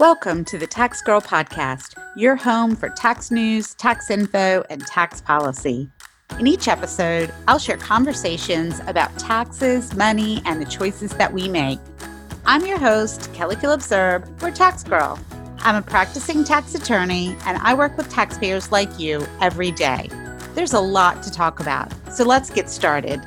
Welcome to the Tax Girl Podcast, your home for tax news, tax info, and tax policy. In each episode, I'll share conversations about taxes, money, and the choices that we make. I'm your host, Kelly Phillips Erb, or Tax Girl. I'm a practicing tax attorney, and I work with taxpayers like you every day. There's a lot to talk about, so let's get started.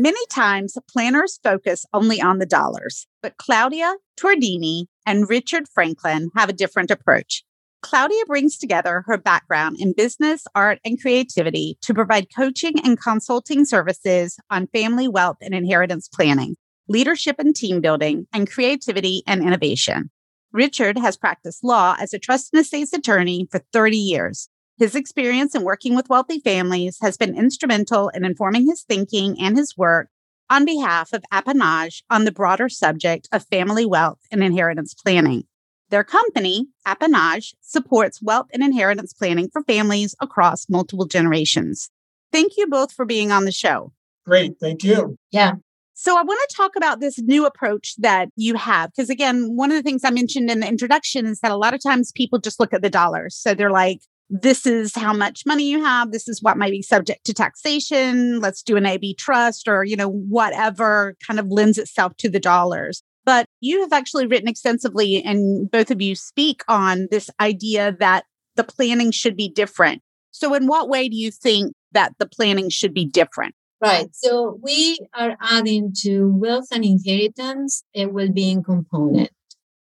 Many times, planners focus only on the dollars, but Claudia Tordini and Richard Franklin have a different approach. Claudia brings together her background in business, art, and creativity to provide coaching and consulting services on family wealth and inheritance planning, leadership and team building, and creativity and innovation. Richard has practiced law as a trust and estates attorney for 30 years. His experience in working with wealthy families has been instrumental in informing his thinking and his work on behalf of Appanage on the broader subject of family wealth and inheritance planning. Their company, Appanage, supports wealth and inheritance planning for families across multiple generations. Thank you both for being on the show. Great. Thank you. Yeah. So, I want to talk about this new approach that you have. Because, again, one of the things I mentioned in the introduction is that a lot of times people just look at the dollars. So, they're like, this is how much money you have. This is what might be subject to taxation. Let's do an AB trust or you know whatever kind of lends itself to the dollars. But you have actually written extensively and both of you speak on this idea that the planning should be different. So in what way do you think that the planning should be different? Right. So we are adding to wealth and inheritance a well-being component.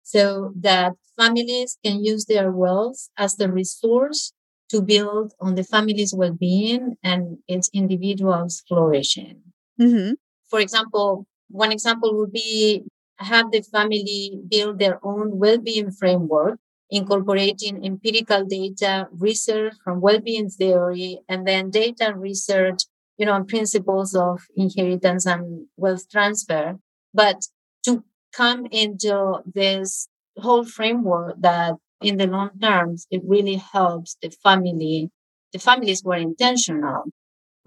So that families can use their wealth as the resource to build on the family's well-being and its individuals flourishing. mm-hmm. For example, one example would be have the family build their own well-being framework, incorporating empirical data, research from well-being theory, and then data research, you know, on principles of inheritance and wealth transfer. But to come into this whole framework that in the long terms, it really helps the family. The families were intentional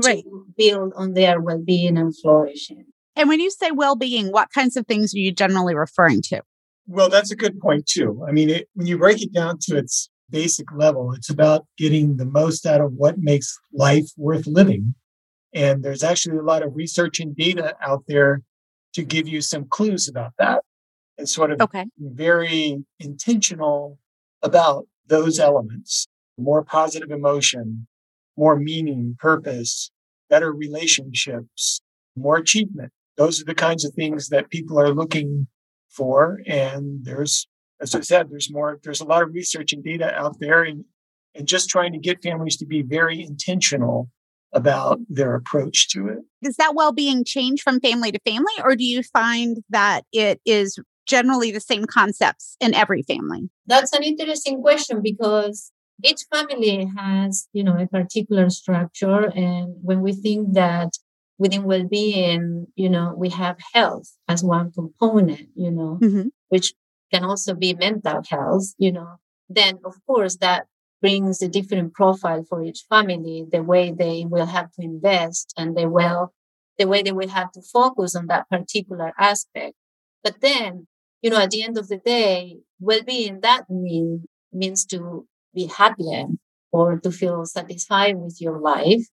right. to build on their well-being and flourishing. And when you say well-being, what kinds of things are you generally referring to? Well, that's a good point too. I mean, it, when you break it down to its basic level, it's about getting the most out of what makes life worth living. And there's actually a lot of research and data out there to give you some clues about that. And sort of okay. very intentional about those elements more positive emotion, more meaning, purpose, better relationships, more achievement. Those are the kinds of things that people are looking for. And there's, as I said, there's more, there's a lot of research and data out there and, and just trying to get families to be very intentional about their approach to it. Does that well being change from family to family, or do you find that it is generally the same concepts in every family? That's an interesting question because each family has, you know, a particular structure. And when we think that within well-being, you know, we have health as one component, you know, mm-hmm. which can also be mental health, you know, then of course that brings a different profile for each family, the way they will have to invest and the well, the way they will have to focus on that particular aspect. But then you know, at the end of the day, well-being that mean, means to be happier or to feel satisfied with your life.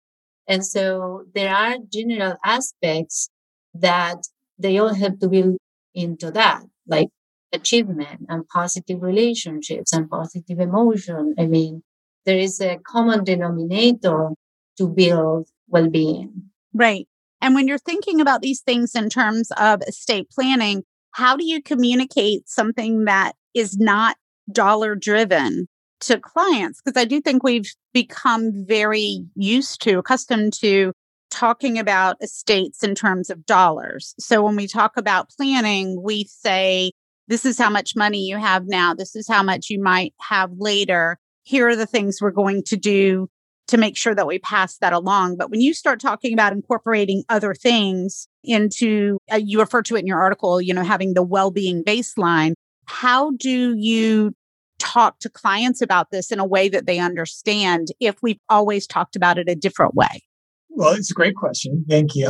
And so there are general aspects that they all have to build into that, like achievement and positive relationships and positive emotion. I mean, there is a common denominator to build well-being. Right. And when you're thinking about these things in terms of estate planning, how do you communicate something that is not dollar driven to clients? Because I do think we've become very used to, accustomed to talking about estates in terms of dollars. So when we talk about planning, we say, this is how much money you have now. This is how much you might have later. Here are the things we're going to do to make sure that we pass that along. But when you start talking about incorporating other things into, uh, you refer to it in your article, you know, having the well being baseline, how do you talk to clients about this in a way that they understand if we've always talked about it a different way? Well, it's a great question. Thank you.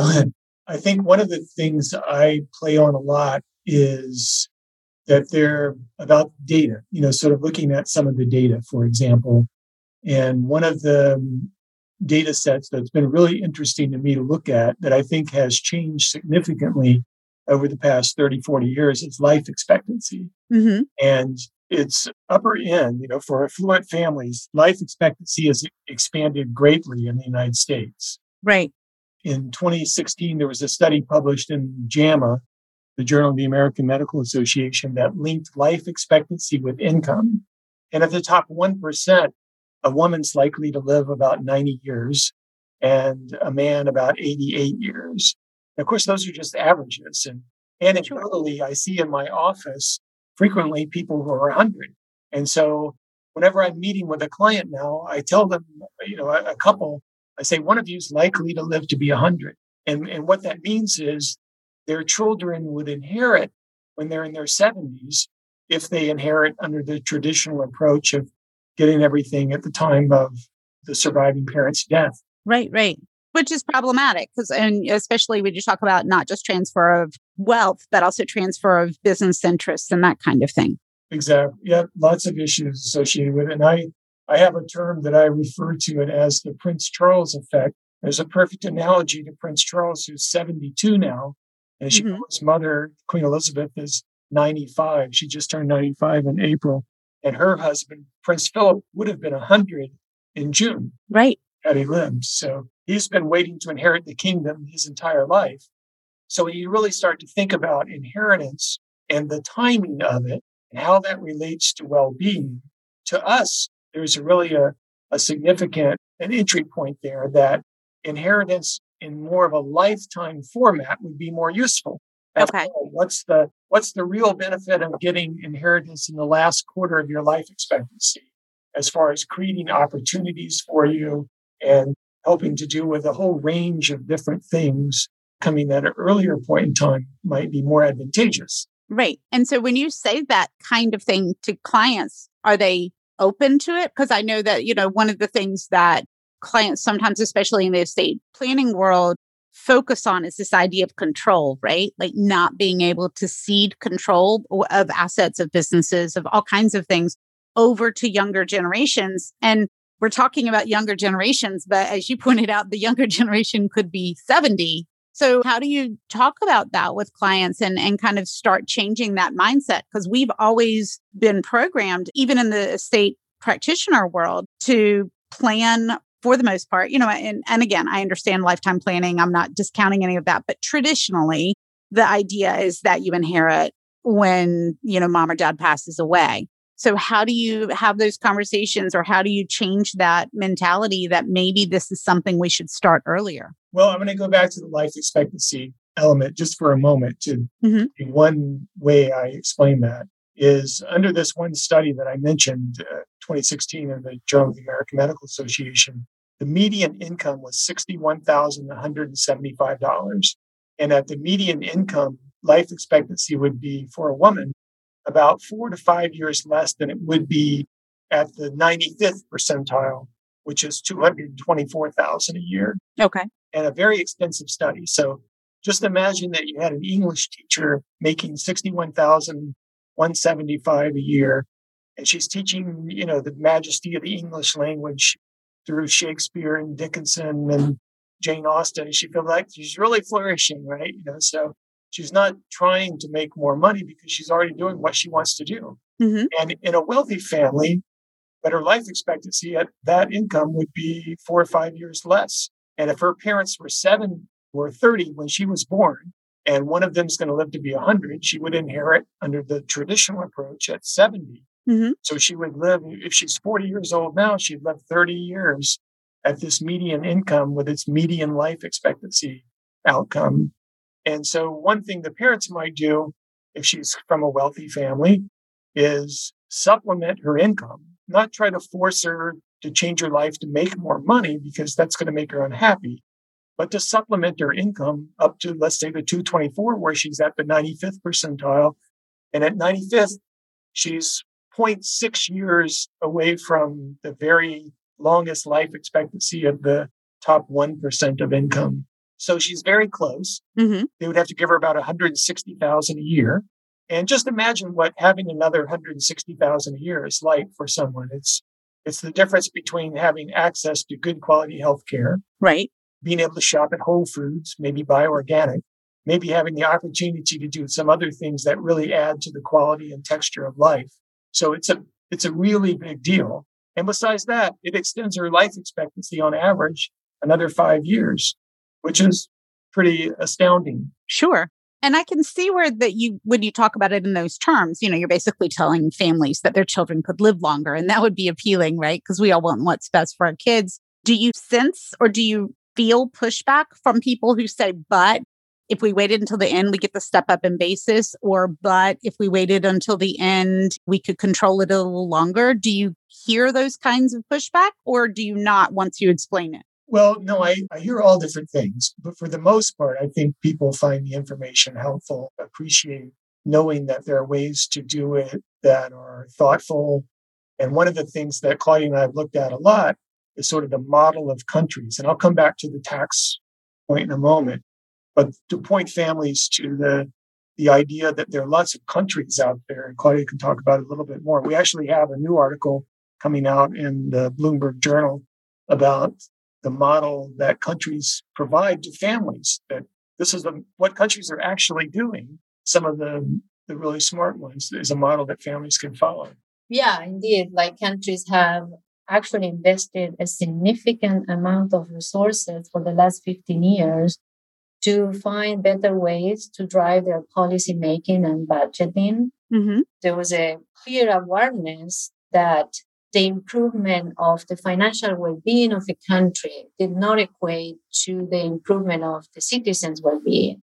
I think one of the things I play on a lot is that they're about data, you know, sort of looking at some of the data, for example. And one of the data sets that's been really interesting to me to look at that I think has changed significantly over the past 30, 40 years is life expectancy. Mm-hmm. And it's upper end, you know, for affluent families, life expectancy has expanded greatly in the United States. Right. In 2016, there was a study published in JAMA, the Journal of the American Medical Association, that linked life expectancy with income. And at the top 1%, a woman's likely to live about 90 years and a man about 88 years. And of course, those are just averages. And anecdotally, I see in my office frequently people who are 100. And so whenever I'm meeting with a client now, I tell them, you know, a, a couple, I say, one of you is likely to live to be 100. And, and what that means is their children would inherit when they're in their 70s if they inherit under the traditional approach of getting everything at the time of the surviving parent's death. Right, right. Which is problematic because, and especially when you talk about not just transfer of wealth, but also transfer of business interests and that kind of thing. Exactly. Yeah, lots of issues associated with it. And I, I have a term that I refer to it as the Prince Charles effect. There's a perfect analogy to Prince Charles, who's 72 now, and she mm-hmm. his mother, Queen Elizabeth, is 95. She just turned 95 in April. And her husband, Prince Philip, would have been 100 in June. Right. Had he lived. So he's been waiting to inherit the kingdom his entire life. So when you really start to think about inheritance and the timing of it and how that relates to well being, to us, there's really a, a significant an entry point there that inheritance in more of a lifetime format would be more useful. Okay. what's the what's the real benefit of getting inheritance in the last quarter of your life expectancy as far as creating opportunities for you and helping to do with a whole range of different things coming at an earlier point in time might be more advantageous. Right. And so when you say that kind of thing to clients, are they open to it? Because I know that, you know, one of the things that clients sometimes, especially in the estate planning world, focus on is this idea of control, right? Like not being able to cede control of assets, of businesses, of all kinds of things over to younger generations. And we're talking about younger generations, but as you pointed out, the younger generation could be 70. So how do you talk about that with clients and, and kind of start changing that mindset? Because we've always been programmed, even in the estate practitioner world, to plan for the most part, you know, and, and again, I understand lifetime planning. I'm not discounting any of that, but traditionally, the idea is that you inherit when, you know, mom or dad passes away. So, how do you have those conversations or how do you change that mentality that maybe this is something we should start earlier? Well, I'm going to go back to the life expectancy element just for a moment to mm-hmm. one way I explain that is under this one study that I mentioned, uh, 2016 in the Journal of the American Medical Association, the median income was $61,175. And at the median income, life expectancy would be for a woman about four to five years less than it would be at the 95th percentile, which is 224,000 a year. Okay. And a very expensive study. So just imagine that you had an English teacher making 61,175 a year and she's teaching, you know, the majesty of the English language through Shakespeare and Dickinson and Jane Austen. She feels like she's really flourishing, right? You know, so She's not trying to make more money because she's already doing what she wants to do. Mm-hmm. And in a wealthy family, better life expectancy at that income would be four or five years less. And if her parents were seven or 30 when she was born, and one of them is going to live to be 100, she would inherit under the traditional approach at 70. Mm-hmm. So she would live, if she's 40 years old now, she'd live 30 years at this median income with its median life expectancy outcome and so, one thing the parents might do if she's from a wealthy family is supplement her income, not try to force her to change her life to make more money because that's going to make her unhappy, but to supplement her income up to, let's say, the 224, where she's at the 95th percentile. And at 95th, she's 0.6 years away from the very longest life expectancy of the top 1% of income. So she's very close. Mm-hmm. They would have to give her about 160,000 a year. And just imagine what having another 160,000 a year is like for someone. It's it's the difference between having access to good quality health care, right? Being able to shop at Whole Foods, maybe buy organic, maybe having the opportunity to do some other things that really add to the quality and texture of life. So it's a it's a really big deal. And besides that, it extends her life expectancy on average another five years, which is pretty astounding. Sure. And I can see where that you, when you talk about it in those terms, you know, you're basically telling families that their children could live longer. And that would be appealing, right? Because we all want what's best for our kids. Do you sense or do you feel pushback from people who say, but if we waited until the end, we get the step up in basis, or but if we waited until the end, we could control it a little longer. Do you hear those kinds of pushback or do you not once you explain it? Well, no, I, I hear all different things, but for the most part, I think people find the information helpful, appreciate knowing that there are ways to do it that are thoughtful. And one of the things that Claudia and I have looked at a lot is sort of the model of countries. And I'll come back to the tax point in a moment. But to point families to the the idea that there are lots of countries out there, and Claudia can talk about it a little bit more. We actually have a new article coming out in the Bloomberg Journal about the model that countries provide to families. That this is what countries are actually doing. Some of the the really smart ones is a model that families can follow. Yeah, indeed. Like countries have actually invested a significant amount of resources for the last 15 years to find better ways to drive their policy making and budgeting. Mm-hmm. There was a clear awareness that the improvement of the financial well-being of a country did not equate to the improvement of the citizens' well-being.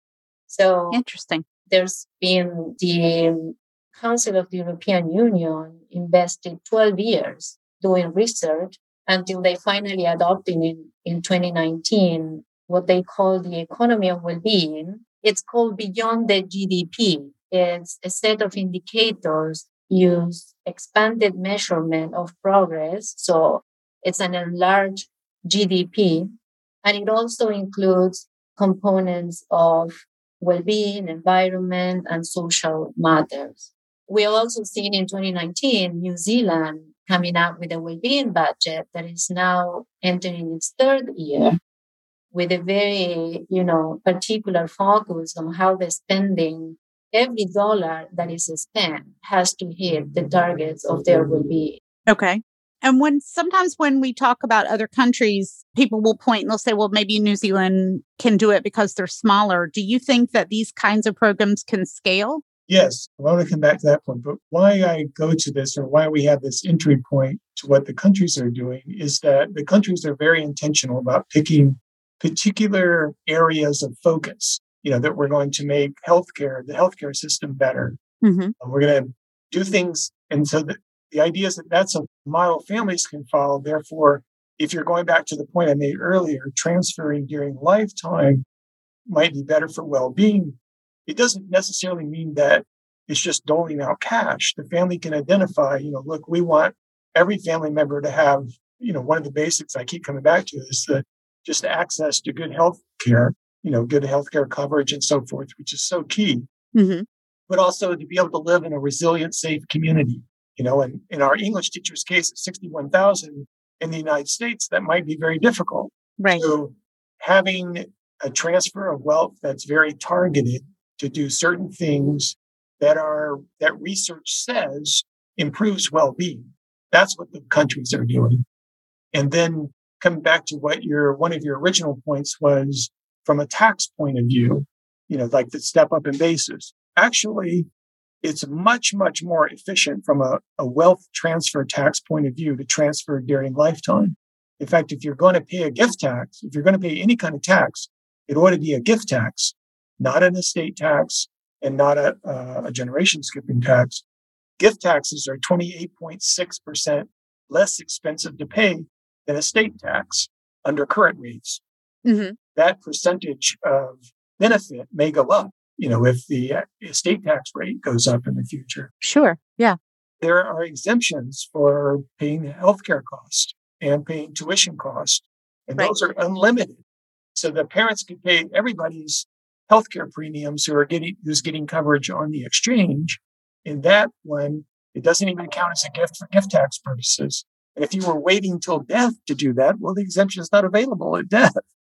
So interesting. There's been the Council of the European Union invested 12 years doing research until they finally adopted in, in 2019 what they call the economy of well-being. It's called Beyond the GDP. It's a set of indicators use expanded measurement of progress. So it's an enlarged GDP. And it also includes components of well-being, environment, and social matters. We also seen in 2019 New Zealand coming up with a well-being budget that is now entering its third year with a very, you know, particular focus on how the spending, every dollar that is spent has to hit the targets of their well-being. Okay. And when sometimes when we talk about other countries, people will point and they'll say, well, maybe New Zealand can do it because they're smaller. Do you think that these kinds of programs can scale? Yes, I want to come back to that point. But why I go to this or why we have this entry point to what the countries are doing is that the countries are very intentional about picking particular areas of focus, you know, that we're going to make healthcare, the healthcare system better. Mm-hmm. We're going to do things. And so the, the idea is that that's a model families can follow. Therefore, if you're going back to the point I made earlier, transferring during lifetime might be better for well-being. It doesn't necessarily mean that it's just doling out cash. The family can identify, you know, look, we want every family member to have, you know, one of the basics I keep coming back to is the just access to good health care, you know, good health care coverage and so forth, which is so key. Mm-hmm. But also to be able to live in a resilient, safe community. You know, and in our English teacher's case, 61,000 in the United States, that might be very difficult. Right. So having a transfer of wealth that's very targeted to do certain things that are, that research says improves well-being. That's what the countries are doing. And then coming back to what your one of your original points was from a tax point of view, you know, like the step up in basis. Actually, it's much, much more efficient from a, a wealth transfer tax point of view to transfer during lifetime. In fact, if you're going to pay a gift tax, if you're going to pay any kind of tax, it ought to be a gift tax, not an estate tax and not a, uh, a generation skipping tax. Gift taxes are 28.6% less expensive to pay than estate tax under current rates. Mm-hmm. That percentage of benefit may go up, you know, if the estate tax rate goes up in the future. Sure. Yeah. There are exemptions for paying the healthcare costs and paying tuition costs, and right. those are unlimited. So the parents can pay everybody's healthcare premiums who are getting who's getting coverage on the exchange. In that one, it doesn't even count as a gift for gift tax purposes. If you were waiting till death to do that, well, the exemption is not available at death.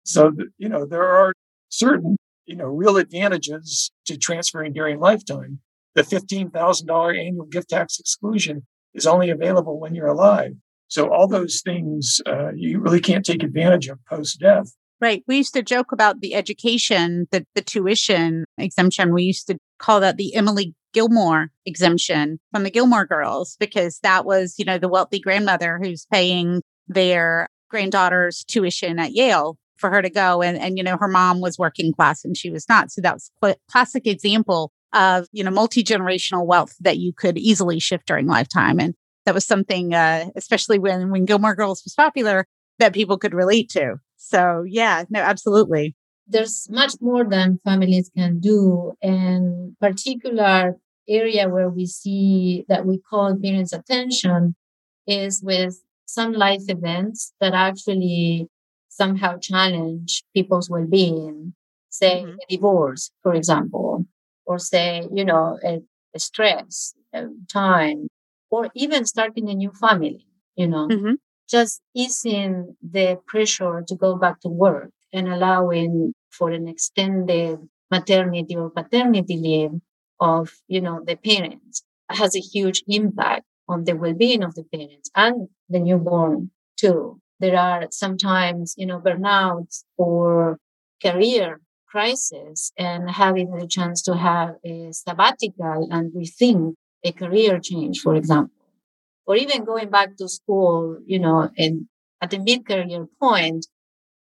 So, you know, there are certain, you know, real advantages to transferring during lifetime. The $15,000 annual gift tax exclusion is only available when you're alive. So all those things uh, you really can't take advantage of post death. Right. We used to joke about the education, the, the tuition exemption. We used to call that the Emily Gilmore exemption from the Gilmore girls because that was, you know, the wealthy grandmother who's paying their granddaughter's tuition at Yale for her to go. And, and, you know, her mom was working class and she was not. So that was a classic example of, you know, multi generational wealth that you could easily shift during lifetime. And that was something, uh, especially when, when Gilmore Girls was popular, that people could relate to. So yeah, no, absolutely. There's much more than families can do. And particular area where we see that we call parents' attention is with some life events that actually somehow challenge people's well-being. Say mm-hmm. a divorce, for example, or say, you know, a, a stress, a time, or even starting a new family, you know. Mm-hmm just easing the pressure to go back to work and allowing for an extended maternity or paternity leave of, you know, the parents has a huge impact on the well-being of the parents and the newborn too. There are sometimes, you know, burnouts or career crisis and having the chance to have a sabbatical and rethink a career change, for example or even going back to school, you know, in at the mid-career point,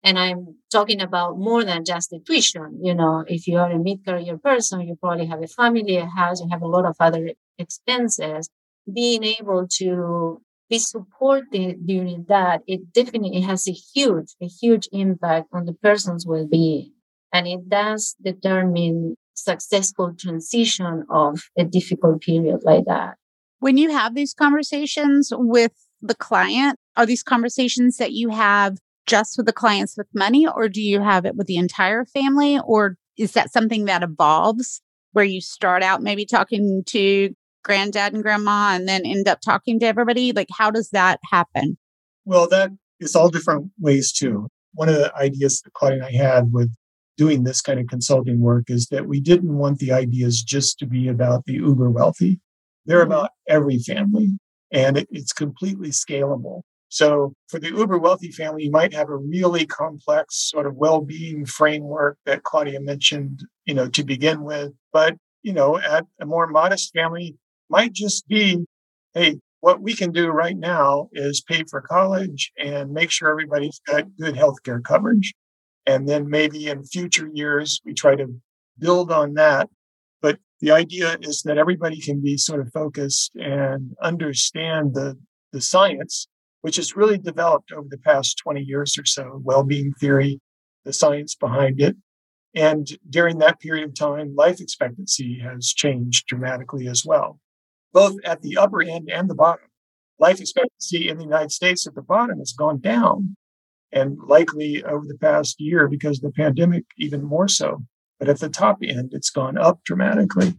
and I'm talking about more than just the tuition. You know, if you are a mid-career person, you probably have a family, a house, you have a lot of other expenses. Being able to be supported during that, it definitely has a huge, a huge impact on the person's well-being. And it does determine successful transition of a difficult period like that. When you have these conversations with the client, are these conversations that you have just with the clients with money, or do you have it with the entire family? Or is that something that evolves where you start out maybe talking to granddad and grandma and then end up talking to everybody? Like, how does that happen? Well, that is all different ways too. One of the ideas that Claudia and I had with doing this kind of consulting work is that we didn't want the ideas just to be about the uber wealthy. They're mm-hmm. about every family and it's completely scalable. So for the uber wealthy family, you might have a really complex sort of well-being framework that Claudia mentioned, you know, to begin with. But, you know, at a more modest family might just be, hey, what we can do right now is pay for college and make sure everybody's got good healthcare coverage. And then maybe in future years, we try to build on that But the idea is that everybody can be sort of focused and understand the, the science, which has really developed over the past 20 years or so, well-being theory, the science behind it. And during that period of time, life expectancy has changed dramatically as well, both at the upper end and the bottom. Life expectancy in the United States at the bottom has gone down and likely over the past year because of the pandemic, even more so. But at the top end, it's gone up dramatically.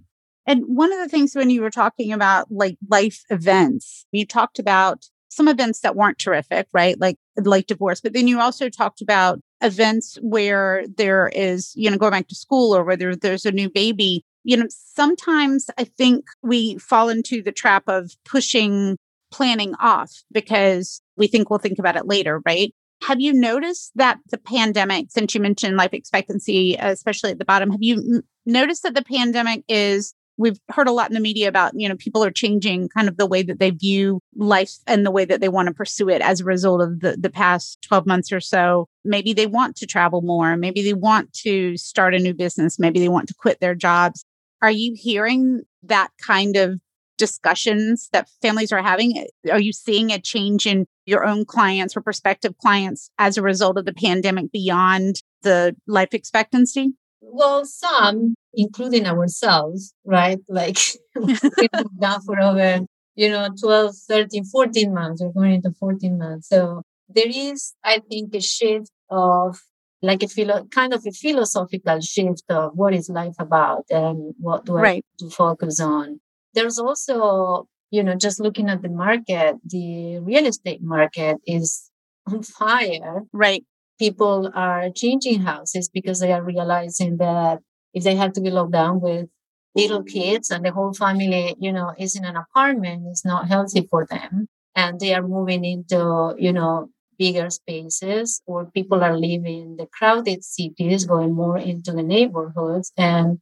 And one of the things when you were talking about like life events, you talked about some events that weren't terrific, right? Like like divorce, but then you also talked about events where there is, you know, going back to school or whether there's a new baby. You know, sometimes I think we fall into the trap of pushing planning off because we think we'll think about it later, right? Have you noticed that the pandemic, since you mentioned life expectancy, especially at the bottom, have you noticed that the pandemic is we've heard a lot in the media about you know people are changing kind of the way that they view life and the way that they want to pursue it as a result of the, the past 12 months or so. Maybe they want to travel more. Maybe they want to start a new business. Maybe they want to quit their jobs. Are you hearing that kind of discussions that families are having? Are you seeing a change in your own clients or prospective clients as a result of the pandemic beyond the life expectancy? Well, some, including ourselves, right? Like we've been down for over, you know, 12, 13, 14 months. We're going into 14 months. So there is, I think, a shift of like a philo- kind of a philosophical shift of what is life about and what do I right. to focus on. There's also, you know, just looking at the market, the real estate market is on fire. Right. People are changing houses because they are realizing that if they have to be locked down with little kids and the whole family, you know, is in an apartment, it's not healthy for them. And they are moving into, you know, bigger spaces or people are leaving the crowded cities, going more into the neighborhoods. And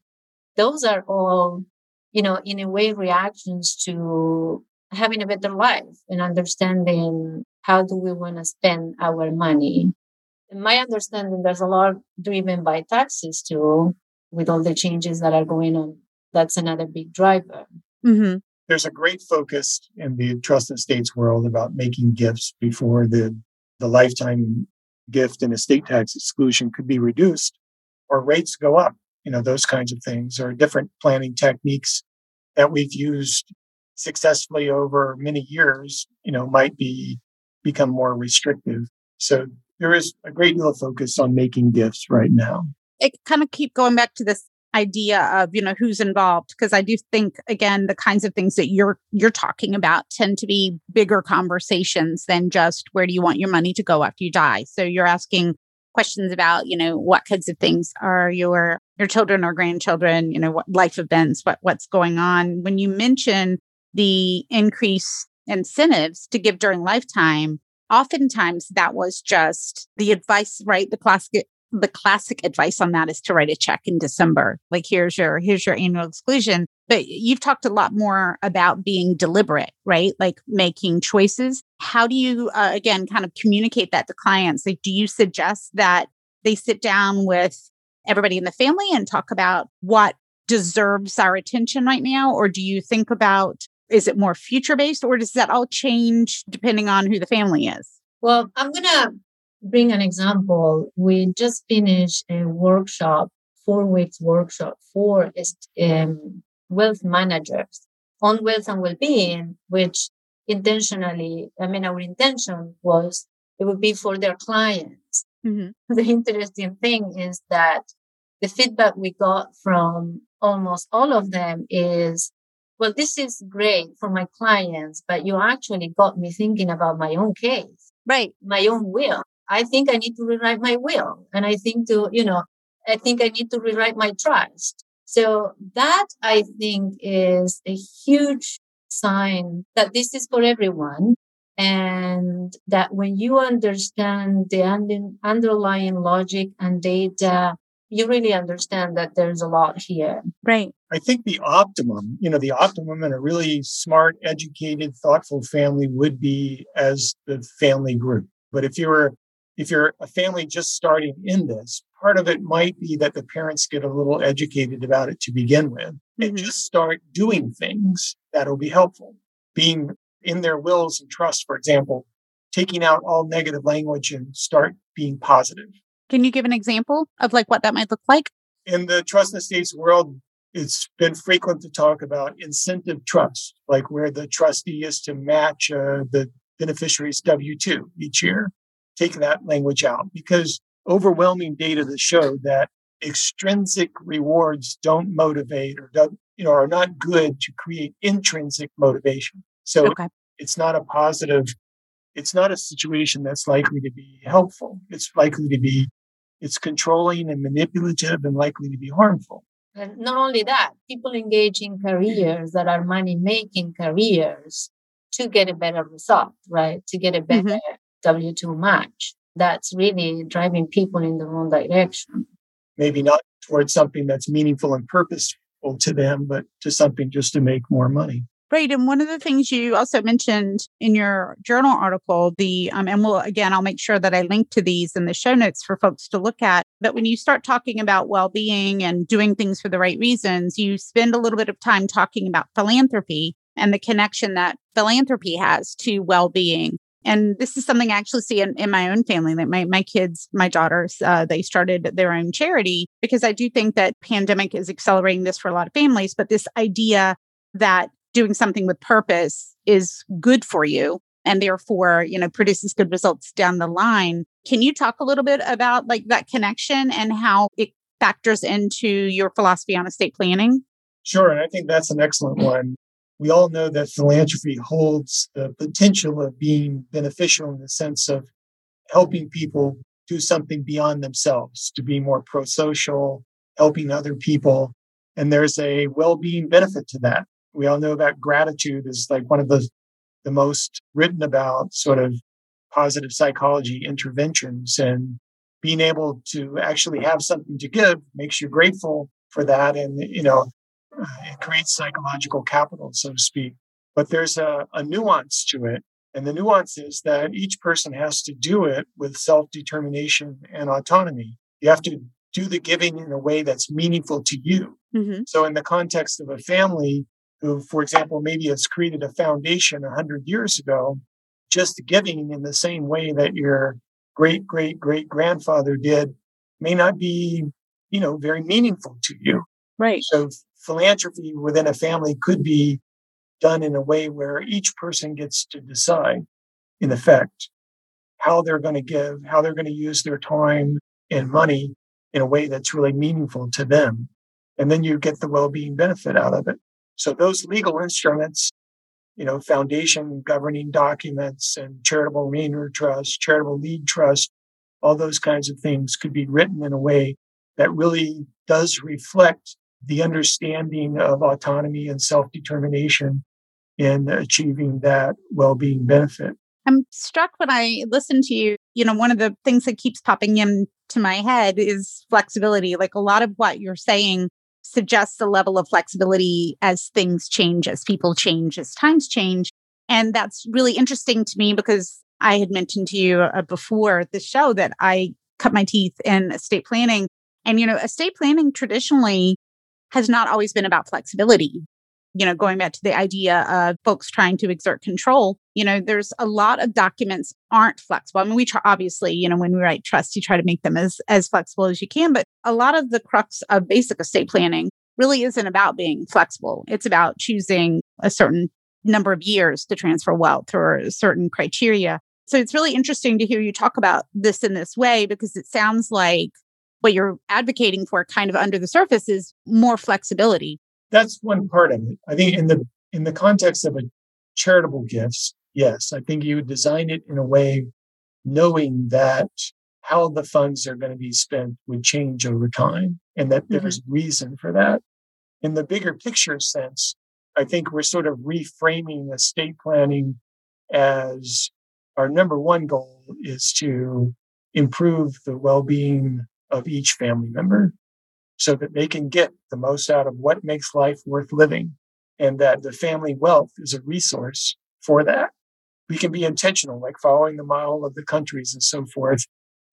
those are all, you know, in a way reactions to having a better life and understanding how do we want to spend our money. In my understanding, there's a lot driven by taxes too, with all the changes that are going on. That's another big driver. Mm-hmm. There's a great focus in the trust and estates world about making gifts before the the lifetime gift and estate tax exclusion could be reduced or rates go up. You know, those kinds of things or different planning techniques that we've used successfully over many years, you know, might be become more restrictive. So there is a great deal of focus on making gifts right now. It kind of keep going back to this idea of you know who's involved because i do think again the kinds of things that you're you're talking about tend to be bigger conversations than just where do you want your money to go after you die so you're asking questions about you know what kinds of things are your your children or grandchildren you know what life events what what's going on when you mention the increase incentives to give during lifetime oftentimes that was just the advice right the classic the classic advice on that is to write a check in December. Like here's your here's your annual exclusion. But you've talked a lot more about being deliberate, right? Like making choices. How do you uh, again kind of communicate that to clients? Like do you suggest that they sit down with everybody in the family and talk about what deserves our attention right now or do you think about is it more future based or does that all change depending on who the family is? Well, I'm going to bring an example, we just finished a workshop, four weeks workshop for um, wealth managers on wealth and well-being, which intentionally, I mean, our intention was it would be for their clients. Mm-hmm. The interesting thing is that the feedback we got from almost all of them is, well, this is great for my clients, but you actually got me thinking about my own case. Right. My own will. I think I need to rewrite my will. And I think to, you know, I think I need to rewrite my trust. So that I think is a huge sign that this is for everyone. And that when you understand the underlying logic and data, you really understand that there's a lot here. Right. I think the optimum, you know, the optimum in a really smart, educated, thoughtful family would be as the family group. But if you were if you're a family just starting in this, part of it might be that the parents get a little educated about it to begin with mm-hmm. and just start doing things that'll be helpful. Being in their wills and trust, for example, taking out all negative language and start being positive. Can you give an example of like what that might look like? In the trust and estates world, it's been frequent to talk about incentive trust, like where the trustee is to match uh, the beneficiary's W 2 each year take that language out because overwhelming data that show that extrinsic rewards don't motivate or don't, you know, are not good to create intrinsic motivation. So okay. it's not a positive, it's not a situation that's likely to be helpful. It's likely to be, it's controlling and manipulative and likely to be harmful. And not only that, people engage in careers that are money making careers to get a better result, right? To get a better mm-hmm. W2 match. That's really driving people in the wrong direction. Maybe not towards something that's meaningful and purposeful to them, but to something just to make more money. Right. And one of the things you also mentioned in your journal article, the, um, and we'll, again, I'll make sure that I link to these in the show notes for folks to look at. But when you start talking about well being and doing things for the right reasons, you spend a little bit of time talking about philanthropy and the connection that philanthropy has to well being. And this is something I actually see in, in my own family that my, my kids, my daughters, uh, they started their own charity because I do think that pandemic is accelerating this for a lot of families. But this idea that doing something with purpose is good for you and therefore, you know, produces good results down the line Can you talk a little bit about like that connection and how it factors into your philosophy on estate planning? Sure. And I think that's an excellent one. We all know that philanthropy holds the potential of being beneficial in the sense of helping people do something beyond themselves, to be more pro social, helping other people. And there's a well being benefit to that. We all know that gratitude is like one of the, the most written about sort of positive psychology interventions and being able to actually have something to give makes you grateful for that. And, you know, it creates psychological capital, so to speak. But there's a, a nuance to it. And the nuance is that each person has to do it with self determination and autonomy. You have to do the giving in a way that's meaningful to you. Mm-hmm. So, in the context of a family who, for example, maybe has created a foundation 100 years ago, just giving in the same way that your great great great grandfather did may not be, you know, very meaningful to you. Right. So, philanthropy within a family could be done in a way where each person gets to decide, in effect, how they're going to give, how they're going to use their time and money in a way that's really meaningful to them. And then you get the well-being benefit out of it. So those legal instruments, you know, foundation governing documents and charitable remainder trust, charitable lead trust, all those kinds of things could be written in a way that really does reflect the understanding of autonomy and self-determination in achieving that well-being benefit. I'm struck when I listen to you. You know, one of the things that keeps popping into my head is flexibility. Like a lot of what you're saying suggests a level of flexibility as things change, as people change, as times change. And that's really interesting to me because I had mentioned to you uh, before the show that I cut my teeth in estate planning. And, you know, estate planning traditionally has not always been about flexibility you know, going back to the idea of folks trying to exert control, you know, there's a lot of documents aren't flexible. I mean, we try, obviously, you know, when we write trust, you try to make them as, as flexible as you can, but a lot of the crux of basic estate planning really isn't about being flexible. It's about choosing a certain number of years to transfer wealth or certain criteria. So it's really interesting to hear you talk about this in this way because it sounds like what you're advocating for kind of under the surface is more flexibility that's one part of it. I think in the in the context of a charitable gifts, yes, I think you would design it in a way knowing that how the funds are going to be spent would change over time and that mm-hmm. there's reason for that. In the bigger picture sense, I think we're sort of reframing estate planning as our number one goal is to improve the well-being of each family member so that they can get the most out of what makes life worth living and that the family wealth is a resource for that. We can be intentional, like following the model of the countries and so forth,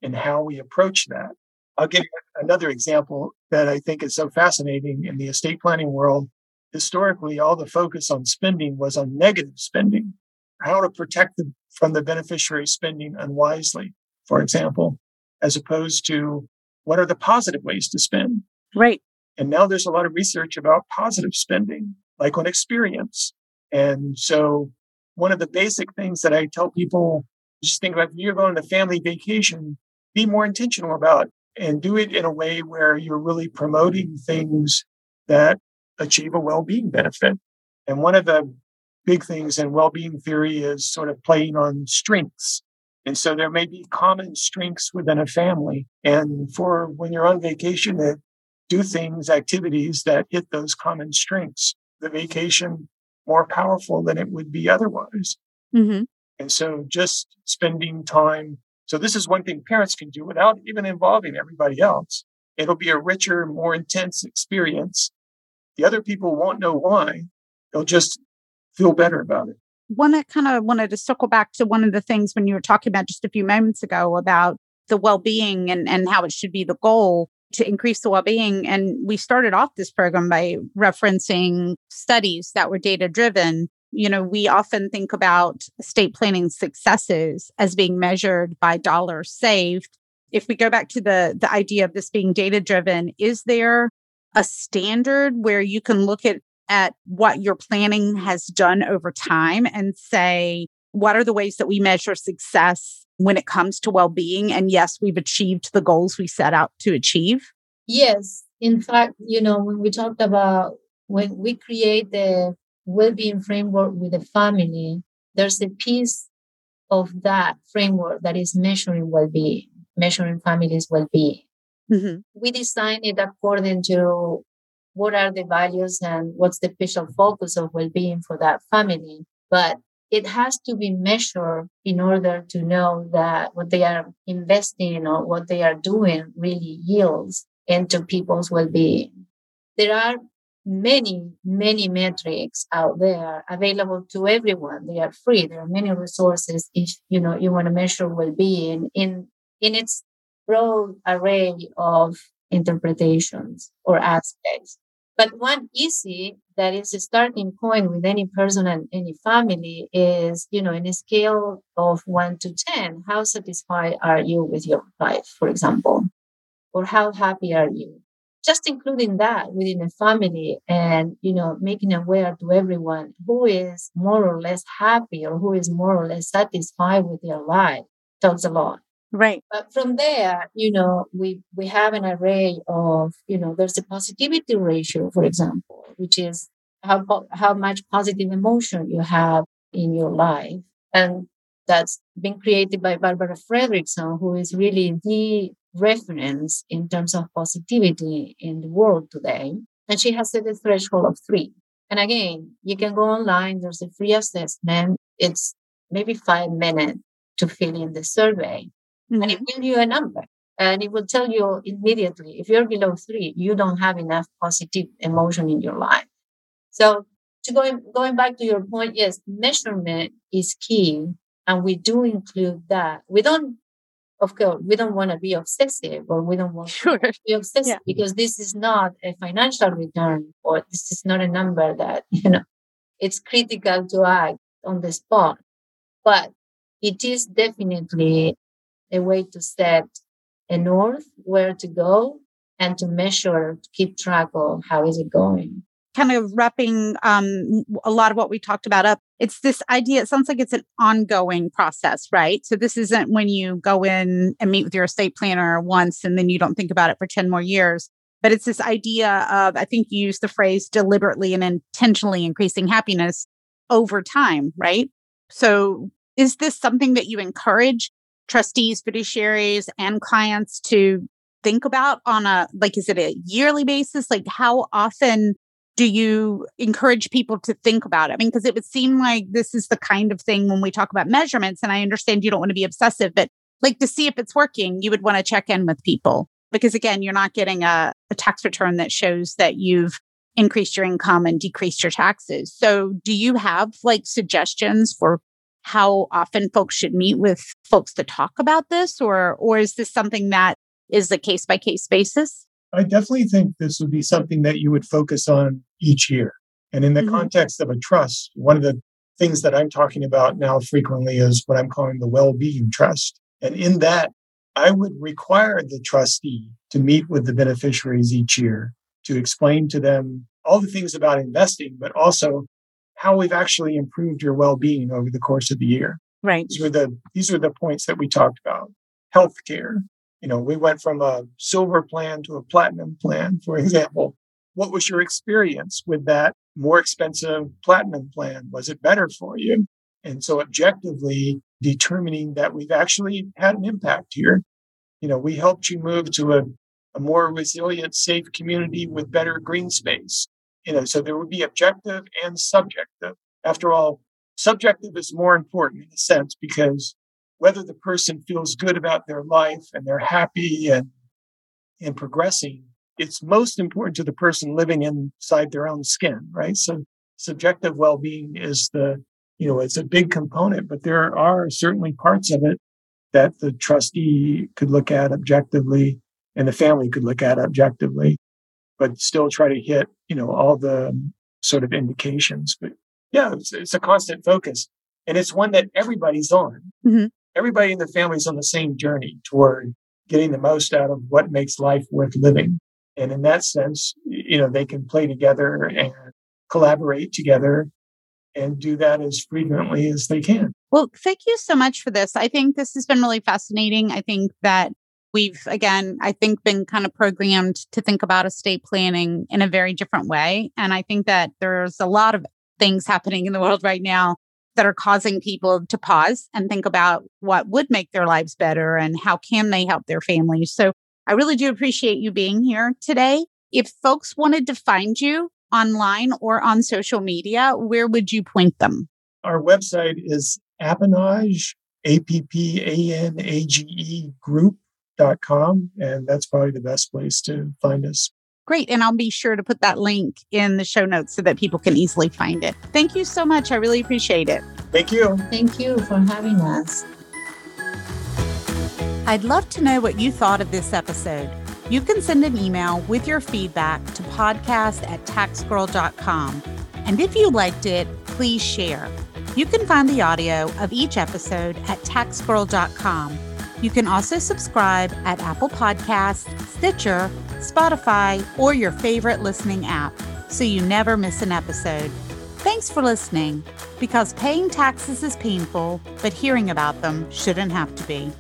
and how we approach that. I'll give another example that I think is so fascinating in the estate planning world. Historically, all the focus on spending was on negative spending, how to protect them from the beneficiary spending unwisely, for example, as opposed to what are the positive ways to spend? Right. And now there's a lot of research about positive spending, like on experience. And so one of the basic things that I tell people, just think about if you're going on a family vacation, be more intentional about it and do it in a way where you're really promoting things that achieve a well-being benefit. And one of the big things in well-being theory is sort of playing on strengths. And so there may be common strengths within a family. And for when you're on vacation, it do things, activities that hit those common strengths. The vacation more powerful than it would be otherwise. Mm-hmm. And so just spending time. So this is one thing parents can do without even involving everybody else. It'll be a richer, more intense experience. The other people won't know why. They'll just feel better about it. One, I kind of wanted to circle back to one of the things when you were talking about just a few moments ago about the well-being and, and how it should be the goal to increase the well-being. And we started off this program by referencing studies that were data driven you know we often think about estate planning successes as being measured by dollars saved. If we go back to the the idea of this being data driven is there a standard where you can look at at what your planning has done over time and say what are the ways that we measure success when it comes to well-being? And yes we've achieved the goals we set out to achieve. Yes. In fact you know when we talked about when we create the well-being framework with the family there's a piece of that framework that is measuring well-being measuring families well-being. Mm-hmm. we design it according to what are the values and what's the special focus of well-being for that family. But it has to be measured in order to know that what they are investing or what they are doing really yields into people's well-being. There are many, many metrics out there available to everyone. They are free. There are many resources if you know you want to measure well-being in in its broad array of interpretations or aspects. But one easy that is a starting point with any person and any family is, you know, in a scale of one to 10, how satisfied are you with your life, for example? Or how happy are you? Just including that within a family and, you know, making aware to everyone who is more or less happy or who is more or less satisfied with their life talks a lot. Right. But from there, you know, we, we have an array of, you know, there's a positivity ratio, for example, which is how, how much positive emotion you have in your life. And that's been created by Barbara Fredrickson, who is really the reference in terms of positivity in the world today. And she has set a threshold of three. And again, you can go online. There's a free assessment. It's maybe five minutes to fill in the survey mm-hmm. and it mm-hmm. will give you a number and it will tell you immediately if you're below three you don't have enough positive emotion in your life so to going going back to your point yes measurement is key and we do include that we don't of course we don't want to be obsessive or we don't want sure. to be obsessive yeah. because this is not a financial return or this is not a number that you know it's critical to act on the spot but it is definitely a way to set a north where to go and to measure to keep track of how is it going. Kind of wrapping um, a lot of what we talked about up. It's this idea it sounds like it's an ongoing process right? So this isn't when you go in and meet with your estate planner once and then you don't think about it for 10 more years but it's this idea of i think you use the phrase deliberately and intentionally increasing happiness over time right? So is this something that you encourage trustees, fiduciaries, and clients to think about on a like, is it a yearly basis? Like, how often do you encourage people to think about it? I mean, because it would seem like this is the kind of thing when we talk about measurements, and I understand you don't want to be obsessive, but like to see if it's working, you would want to check in with people because again, you're not getting a, a tax return that shows that you've increased your income and decreased your taxes. So do you have like suggestions for how often folks should meet with folks to talk about this or or is this something that is a case by case basis? I definitely think this would be something that you would focus on each year. And in the mm-hmm. context of a trust, one of the things that I'm talking about now frequently is what I'm calling the well-being trust. And in that, I would require the trustee to meet with the beneficiaries each year to explain to them all the things about investing, but also how we've actually improved your well-being over the course of the year. Right. These were the these are the points that we talked about. Healthcare. You know, we went from a silver plan to a platinum plan, for example. What was your experience with that more expensive platinum plan? Was it better for you? And so objectively determining that we've actually had an impact here. You know, we helped you move to a, a more resilient, safe community with better green space. You know, so there would be objective and subjective. After all, subjective is more important in a sense because whether the person feels good about their life and they're happy and and progressing, it's most important to the person living inside their own skin, right? So subjective well-being is the, you know, it's a big component, but there are certainly parts of it that the trustee could look at objectively and the family could look at objectively but still try to hit, you know, all the sort of indications. But yeah, it's, it's a constant focus. And it's one that everybody's on. Mm-hmm. Everybody in the family is on the same journey toward getting the most out of what makes life worth living. And in that sense, you know, they can play together and collaborate together and do that as frequently as they can. Well, thank you so much for this. I think this has been really fascinating. I think that we've, again, I think been kind of programmed to think about estate planning in a very different way. And I think that there's a lot of things happening in the world right now that are causing people to pause and think about what would make their lives better and how can they help their families. So I really do appreciate you being here today. If folks wanted to find you online or on social media, where would you point them? Our website is appanage, A P P A N A G group.com. And that's probably the best place to find us. Great. And I'll be sure to put that link in the show notes so that people can easily find it. Thank you so much. I really appreciate it. Thank you. Thank you for having us. I'd love to know what you thought of this episode. You can send an email with your feedback to podcast at taxgirl.com. And if you liked it, please share. You can find the audio of each episode at taxgirl.com. You can also subscribe at Apple Podcasts, Stitcher, Spotify, or your favorite listening app so you never miss an episode. Thanks for listening, because paying taxes is painful, but hearing about them shouldn't have to be.